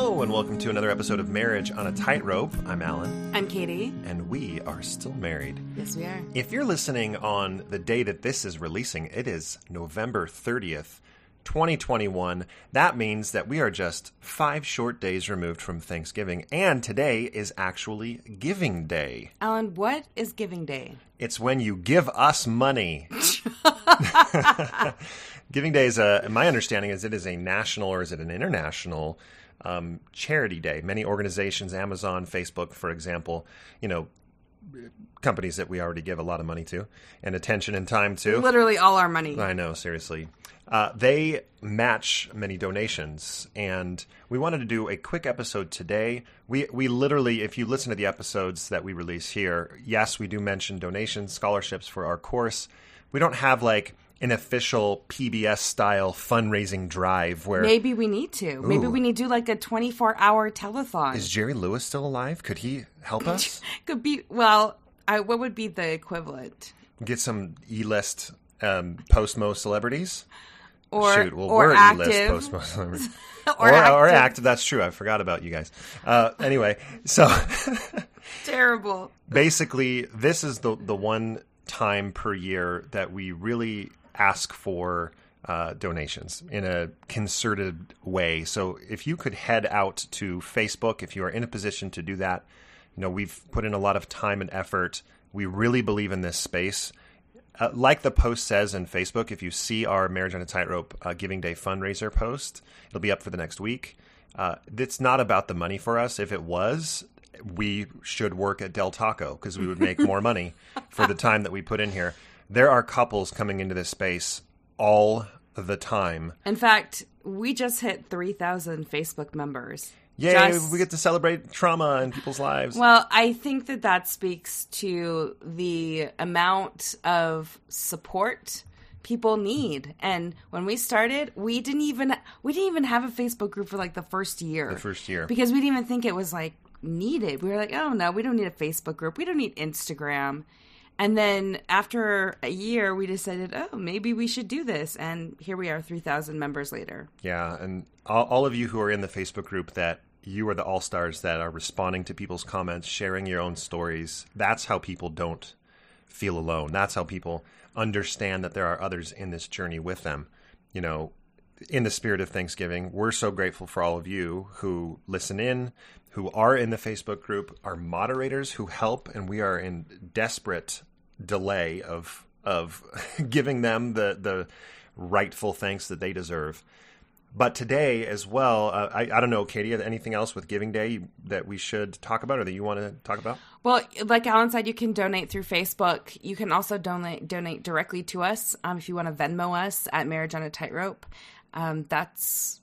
Hello, and welcome to another episode of Marriage on a Tightrope. I'm Alan, I'm Katie. and we are still married. Yes, we are. If you're listening on the day that this is releasing, it is November 30th, 2021. That means that we are just five short days removed from Thanksgiving, and today is actually Giving Day. Alan, what is Giving Day? It's when you give us money. Giving Day is a, my understanding is it is a national or is it an international um, charity day. Many organizations, Amazon, Facebook, for example, you know, companies that we already give a lot of money to and attention and time to. Literally all our money. I know, seriously. Uh, they match many donations, and we wanted to do a quick episode today. We we literally, if you listen to the episodes that we release here, yes, we do mention donations, scholarships for our course. We don't have like an official PBS style fundraising drive where Maybe we need to. Maybe we need to do like a 24 hour telethon. is Jerry Lewis still alive? Could he help us Could be, well, I, what would be the equivalent? get some E list um, postmo celebrities? Or, Shoot, well, or we're active. E-list postmo celebrities. or, or, active. or active. That's true. I forgot about you guys. Uh, anyway, so Terrible. basically, this is the the one time per year that we really ask for uh, donations in a concerted way. So if you could head out to Facebook, if you are in a position to do that, you know we've put in a lot of time and effort. We really believe in this space. Uh, like the post says in Facebook, if you see our Marriage on a Tightrope uh, Giving Day fundraiser post, it'll be up for the next week. Uh, it's not about the money for us. If it was, we should work at Del Taco because we would make more money for the time that we put in here. There are couples coming into this space all the time. In fact, we just hit 3,000 Facebook members. Yay, Just- we get to celebrate trauma in people's lives. Well, I think that that speaks to the amount of support people need. And when we started, we didn't even we didn't even have a Facebook group for like the first year. The first year. Because we didn't even think it was like needed. We were like, "Oh no, we don't need a Facebook group. We don't need Instagram." And then after a year, we decided, "Oh, maybe we should do this." And here we are 3,000 members later. Yeah, and all, all of you who are in the Facebook group that you are the all stars that are responding to people's comments, sharing your own stories. That's how people don't feel alone. That's how people understand that there are others in this journey with them. You know, in the spirit of Thanksgiving, we're so grateful for all of you who listen in, who are in the Facebook group, our moderators who help, and we are in desperate delay of of giving them the the rightful thanks that they deserve. But today as well, uh, I, I don't know, Katie, anything else with Giving Day that we should talk about or that you want to talk about? Well, like Alan said, you can donate through Facebook. You can also donate donate directly to us um, if you want to Venmo us at Marriage on a Tightrope. Um, that's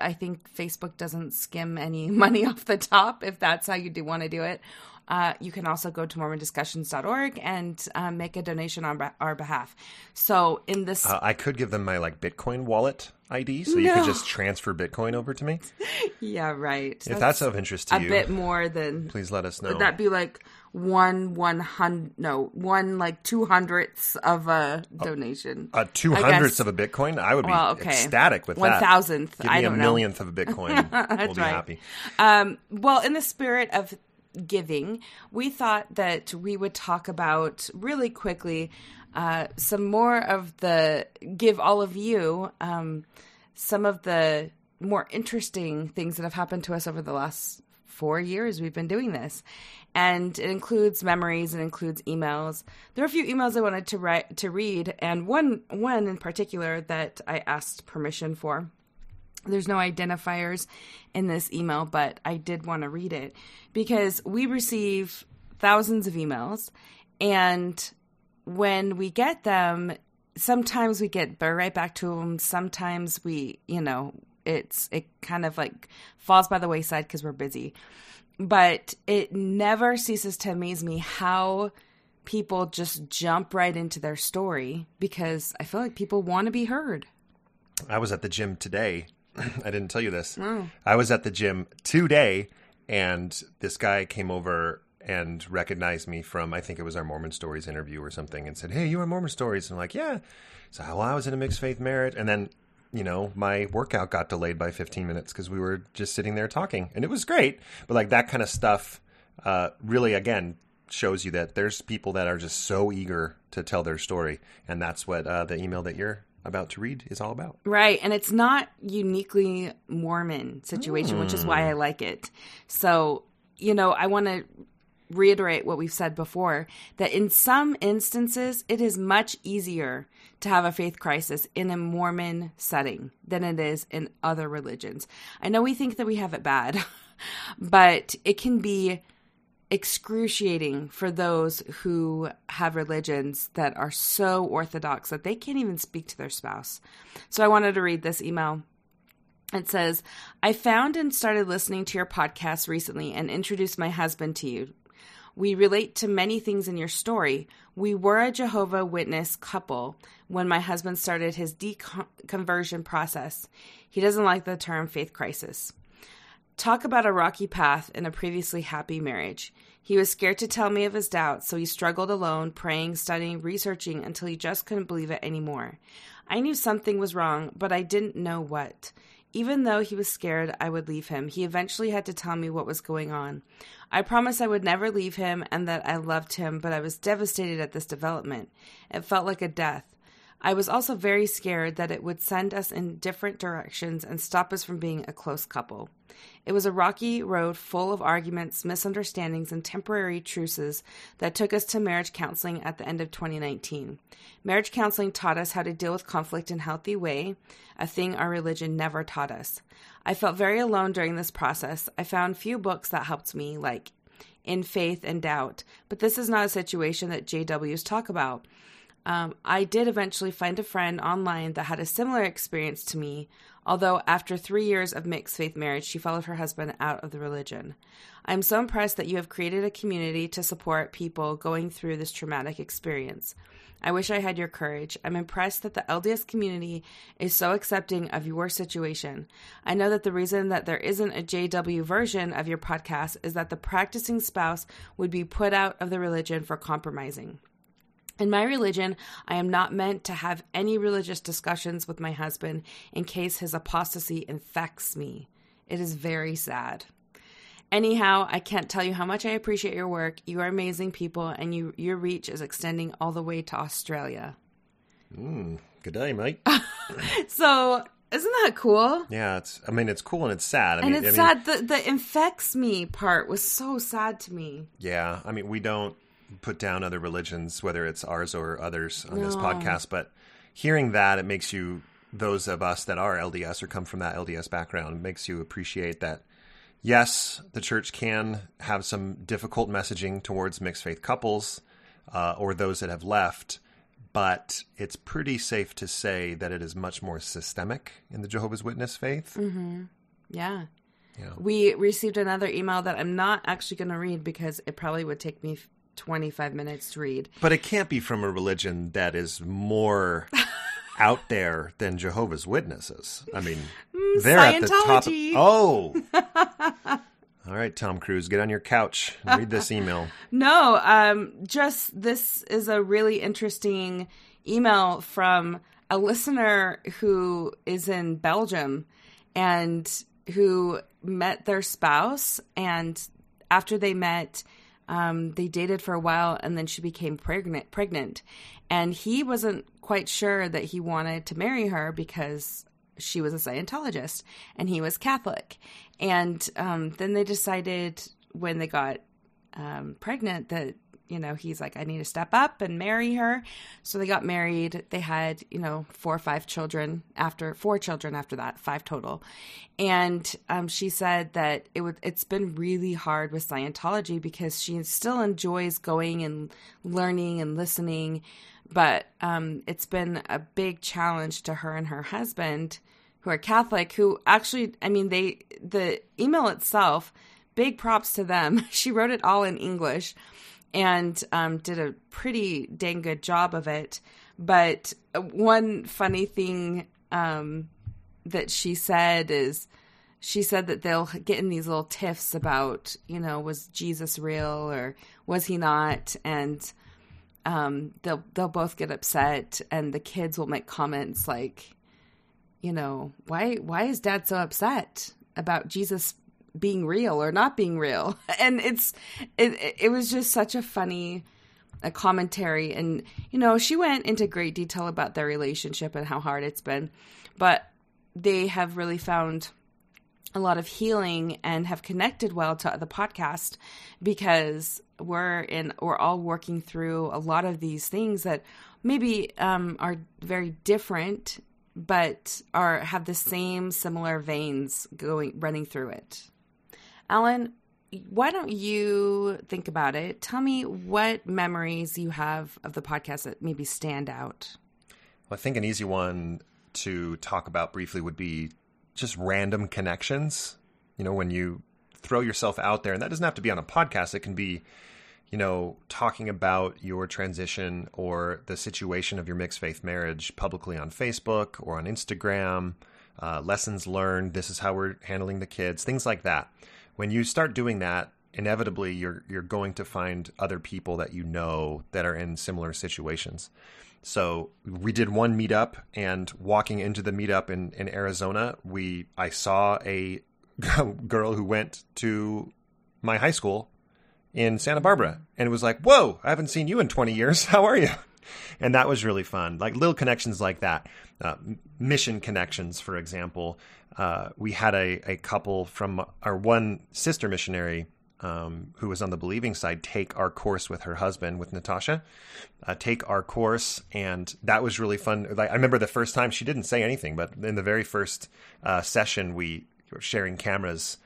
I think Facebook doesn't skim any money off the top if that's how you do want to do it. Uh, you can also go to mormondiscussions.org and uh, make a donation on beh- our behalf. So in this, Uh, I could give them my like Bitcoin wallet ID, so you could just transfer Bitcoin over to me. yeah, right. If that's of interest to a you, a bit more than please let us know. Would that be like one one hundred? No, one like two hundredths of a donation. A two hundredths of a Bitcoin, I would be Well, okay. ecstatic with One that. thousandth, Give me I a don't know. millionth of a Bitcoin. we'll be right. happy. Um, well, in the spirit of giving, we thought that we would talk about really quickly uh, some more of the give all of you um, some of the more interesting things that have happened to us over the last four years we've been doing this. And it includes memories it includes emails. There are a few emails i wanted to write to read and one one in particular that i asked permission for. There's no identifiers in this email, but I did want to read it because we receive thousands of emails, and when we get them, sometimes we get right back to them. Sometimes we, you know, it's it kind of like falls by the wayside because we're busy. But it never ceases to amaze me how people just jump right into their story because I feel like people want to be heard. I was at the gym today. I didn't tell you this. Oh. I was at the gym today, and this guy came over and recognized me from I think it was our Mormon Stories interview or something, and said, "Hey, you are Mormon Stories." And I'm like, "Yeah." So, well, I was in a mixed faith marriage, and then you know, my workout got delayed by 15 minutes because we were just sitting there talking, and it was great. But like that kind of stuff, uh, really, again, shows you that there's people that are just so eager to tell their story, and that's what uh, the email that you're about to read is all about. Right, and it's not uniquely Mormon situation, mm. which is why I like it. So, you know, I want to reiterate what we've said before that in some instances it is much easier to have a faith crisis in a Mormon setting than it is in other religions. I know we think that we have it bad, but it can be excruciating for those who have religions that are so orthodox that they can't even speak to their spouse. So I wanted to read this email. It says, I found and started listening to your podcast recently and introduced my husband to you. We relate to many things in your story. We were a Jehovah Witness couple when my husband started his deconversion process. He doesn't like the term faith crisis. Talk about a rocky path in a previously happy marriage. He was scared to tell me of his doubts, so he struggled alone, praying, studying, researching until he just couldn't believe it anymore. I knew something was wrong, but I didn't know what. Even though he was scared I would leave him, he eventually had to tell me what was going on. I promised I would never leave him and that I loved him, but I was devastated at this development. It felt like a death. I was also very scared that it would send us in different directions and stop us from being a close couple. It was a rocky road full of arguments, misunderstandings, and temporary truces that took us to marriage counseling at the end of 2019. Marriage counseling taught us how to deal with conflict in a healthy way, a thing our religion never taught us. I felt very alone during this process. I found few books that helped me, like In Faith and Doubt, but this is not a situation that JWs talk about. Um, I did eventually find a friend online that had a similar experience to me, although after three years of mixed faith marriage, she followed her husband out of the religion. I'm so impressed that you have created a community to support people going through this traumatic experience. I wish I had your courage. I'm impressed that the LDS community is so accepting of your situation. I know that the reason that there isn't a JW version of your podcast is that the practicing spouse would be put out of the religion for compromising. In my religion, I am not meant to have any religious discussions with my husband in case his apostasy infects me. It is very sad. Anyhow, I can't tell you how much I appreciate your work. You are amazing people, and you, your reach is extending all the way to Australia. Mm, good day, mate. so, isn't that cool? Yeah, it's. I mean, it's cool and it's sad. I and mean, it's I mean, sad. The the infects me part was so sad to me. Yeah, I mean, we don't put down other religions, whether it's ours or others, on no. this podcast. But hearing that, it makes you, those of us that are LDS or come from that LDS background, makes you appreciate that. Yes, the church can have some difficult messaging towards mixed faith couples uh, or those that have left, but it's pretty safe to say that it is much more systemic in the Jehovah's Witness faith. Mm-hmm. Yeah. Yeah. We received another email that I'm not actually going to read because it probably would take me 25 minutes to read. But it can't be from a religion that is more out there than Jehovah's Witnesses. I mean, mm, they're at the top. Of, oh. All right, Tom Cruise, get on your couch and read this email. no, um, just this is a really interesting email from a listener who is in Belgium and who met their spouse and after they met um, they dated for a while and then she became pregnant pregnant. And he wasn't quite sure that he wanted to marry her because she was a scientologist and he was catholic. And um, then they decided when they got um, pregnant that you know, he's like, I need to step up and marry her. So they got married. They had, you know, four or five children after four children after that, five total. And um, she said that it would it's been really hard with Scientology because she still enjoys going and learning and listening, but um, it's been a big challenge to her and her husband, who are Catholic, who actually, I mean, they the email itself. Big props to them. She wrote it all in English and um, did a pretty dang good job of it. But one funny thing um, that she said is she said that they'll get in these little tiffs about, you know, was Jesus real or was he not? And um, they'll they'll both get upset, and the kids will make comments like, you know, why why is dad so upset about Jesus being real or not being real? And it's it it was just such a funny a commentary and you know, she went into great detail about their relationship and how hard it's been. But they have really found a lot of healing and have connected well to the podcast because we're in we're all working through a lot of these things that maybe um, are very different but are have the same similar veins going running through it alan why don't you think about it tell me what memories you have of the podcast that maybe stand out well, i think an easy one to talk about briefly would be just random connections. You know, when you throw yourself out there, and that doesn't have to be on a podcast, it can be, you know, talking about your transition or the situation of your mixed faith marriage publicly on Facebook or on Instagram, uh, lessons learned, this is how we're handling the kids, things like that. When you start doing that, inevitably you're you're going to find other people that you know that are in similar situations. So we did one meetup, and walking into the meetup in, in Arizona, we I saw a girl who went to my high school in Santa Barbara, and was like, "Whoa, I haven't seen you in 20 years. How are you?" And that was really fun. Like little connections like that, uh, mission connections, for example. Uh, we had a, a couple from our one sister missionary um, who was on the believing side, take our course with her husband, with Natasha, uh, take our course, and that was really fun. Like I remember the first time she didn't say anything, but in the very first uh, session we were sharing cameras.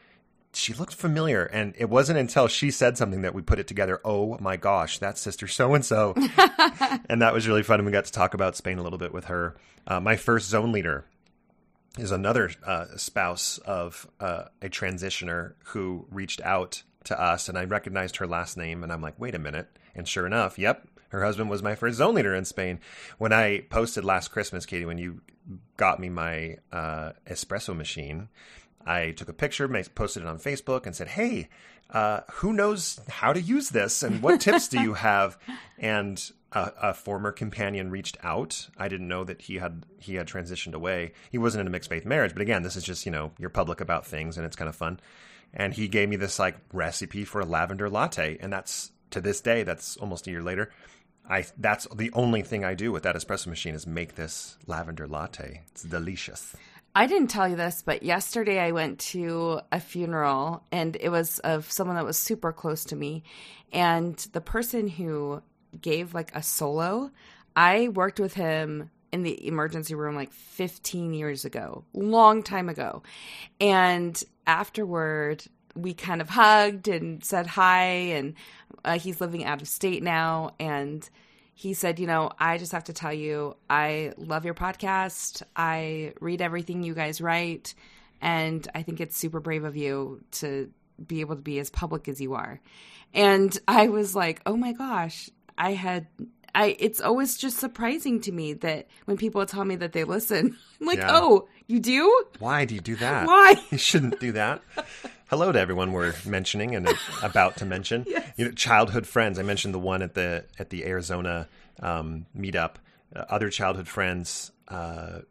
She looked familiar, and it wasn't until she said something that we put it together. Oh my gosh, that's sister so and so, and that was really fun. And we got to talk about Spain a little bit with her. Uh, my first zone leader is another uh, spouse of uh, a transitioner who reached out to us, and I recognized her last name, and I'm like, wait a minute. And sure enough, yep, her husband was my first zone leader in Spain. When I posted last Christmas, Katie, when you got me my uh, espresso machine, I took a picture, posted it on Facebook, and said, hey, uh, who knows how to use this and what tips do you have? And a, a, former companion reached out. I didn't know that he had he had transitioned away. He wasn't in a mixed faith marriage, but again, this is just you know you're public about things and it's kind of fun and he gave me this like recipe for a lavender latte and that's to this day that's almost a year later i that's the only thing i do with that espresso machine is make this lavender latte it's delicious I didn't tell you this, but yesterday I went to a funeral and it was of someone that was super close to me. And the person who gave like a solo, I worked with him in the emergency room like 15 years ago, long time ago. And afterward, we kind of hugged and said hi. And uh, he's living out of state now. And he said, You know, I just have to tell you, I love your podcast. I read everything you guys write. And I think it's super brave of you to be able to be as public as you are. And I was like, Oh my gosh, I had I it's always just surprising to me that when people tell me that they listen, I'm like, yeah. oh, you do? Why do you do that? Why? You shouldn't do that. Hello to everyone we're mentioning and about to mention. yes. You know, childhood friends. I mentioned the one at the at the Arizona um, meetup. Uh, other childhood friends. Uh,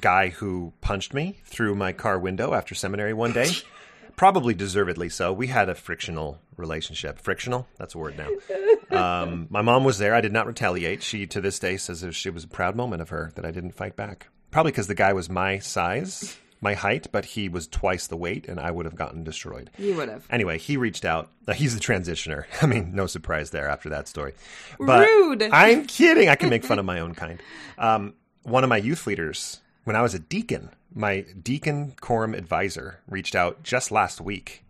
guy who punched me through my car window after seminary one day. Probably deservedly so. We had a frictional relationship. Frictional? That's a word now. Um, my mom was there. I did not retaliate. She, to this day, says it was a proud moment of her that I didn't fight back. Probably because the guy was my size, my height, but he was twice the weight, and I would have gotten destroyed. You would have. Anyway, he reached out. Uh, he's the transitioner. I mean, no surprise there after that story. But Rude. I'm kidding. I can make fun of my own kind. Um, one of my youth leaders, when I was a deacon, my deacon quorum advisor reached out just last week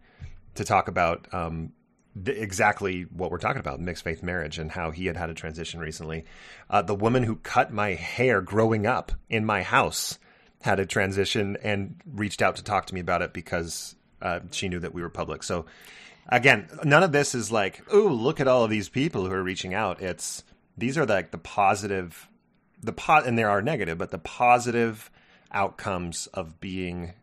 to talk about um, exactly what we're talking about mixed faith marriage and how he had had a transition recently. Uh, the woman who cut my hair growing up in my house had a transition and reached out to talk to me about it because uh, she knew that we were public. So, again, none of this is like, oh, look at all of these people who are reaching out. It's these are like the positive, the pot, and there are negative, but the positive outcomes of being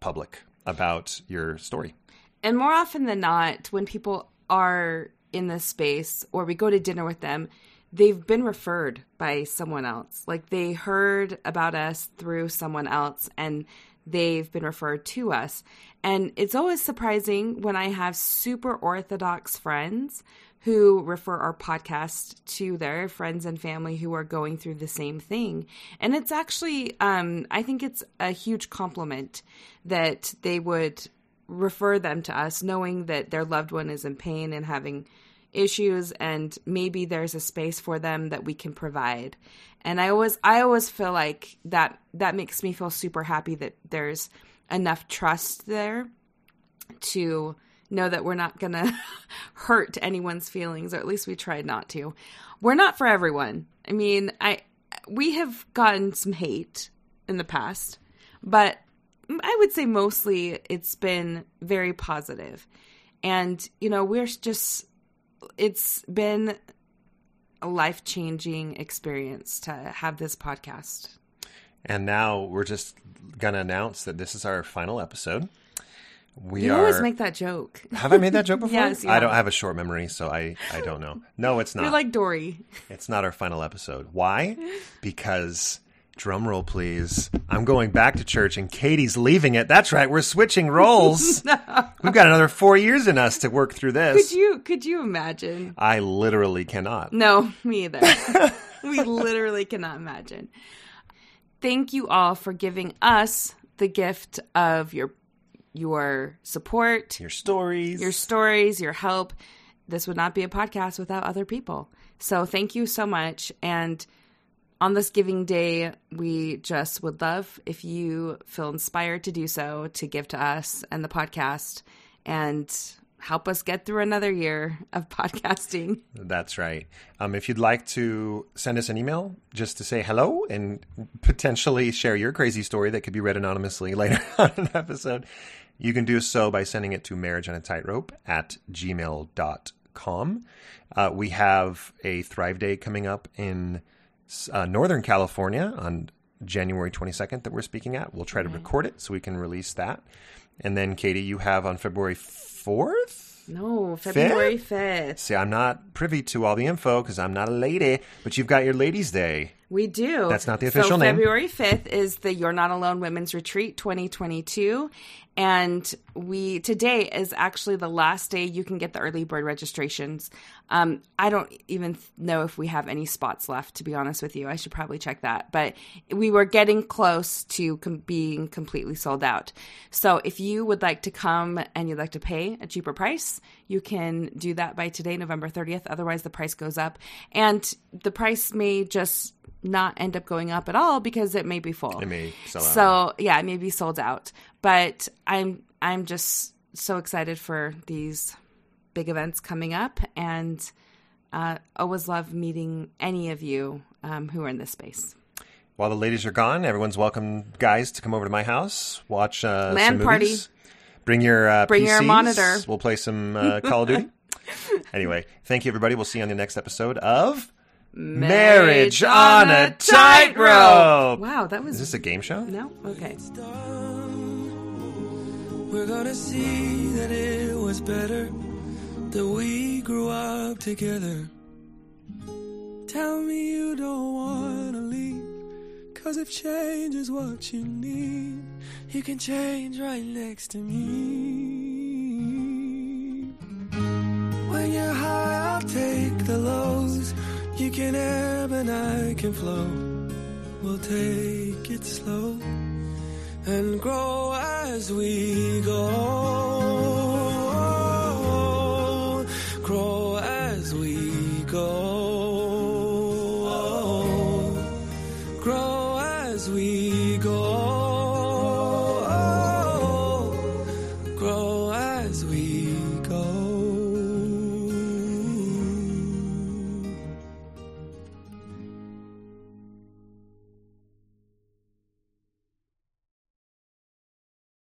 public about your story. And more often than not, when people are in this space or we go to dinner with them, they've been referred by someone else. Like they heard about us through someone else and they've been referred to us. And it's always surprising when I have super orthodox friends who refer our podcast to their friends and family who are going through the same thing. And it's actually, um, I think it's a huge compliment that they would refer them to us, knowing that their loved one is in pain and having issues and maybe there's a space for them that we can provide. And i always i always feel like that that makes me feel super happy that there's enough trust there to know that we're not going to hurt anyone's feelings or at least we tried not to. We're not for everyone. I mean i we have gotten some hate in the past but i would say mostly it's been very positive. And you know we're just it's been a life changing experience to have this podcast. And now we're just going to announce that this is our final episode. We you are... always make that joke. Have I made that joke before? yes. I don't have a short memory, so I, I don't know. No, it's not. You're like Dory. It's not our final episode. Why? Because Drum roll, please. I'm going back to church and Katie's leaving it. That's right. We're switching roles. no. We've got another four years in us to work through this. Could you could you imagine? I literally cannot. No, me either. we literally cannot imagine. Thank you all for giving us the gift of your your support, your stories, your stories, your help. This would not be a podcast without other people. So thank you so much and on this giving day, we just would love if you feel inspired to do so, to give to us and the podcast and help us get through another year of podcasting. That's right. Um, if you'd like to send us an email just to say hello and potentially share your crazy story that could be read anonymously later on an episode, you can do so by sending it to marriage on a tightrope at gmail.com. Uh, we have a Thrive Day coming up in uh, Northern California on January 22nd that we're speaking at. We'll try to record it so we can release that. And then, Katie, you have on February 4th? No, February 5th. See, I'm not privy to all the info because I'm not a lady, but you've got your Ladies' Day. We do. That's not the official so name. February 5th is the You're Not Alone Women's Retreat 2022 and we today is actually the last day you can get the early bird registrations um, i don't even know if we have any spots left to be honest with you i should probably check that but we were getting close to com- being completely sold out so if you would like to come and you'd like to pay a cheaper price you can do that by today november 30th otherwise the price goes up and the price may just not end up going up at all because it may be full. It may sell out. So yeah, it may be sold out. But I'm I'm just so excited for these big events coming up, and uh, always love meeting any of you um, who are in this space. While the ladies are gone, everyone's welcome, guys, to come over to my house, watch uh, LAN party. Bring your uh, bring PCs. your monitor. We'll play some uh, Call of Duty. anyway, thank you, everybody. We'll see you on the next episode of Marriage on a Tightrope. Wow, that was. Is this a game show? No? Okay. We're gonna see that it was better that we grew up together. Tell me you don't wanna leave. Cause if change is what you need, you can change right next to me. When you're high, I'll take the lows. You can ebb and I can flow. We'll take it slow and grow as we go.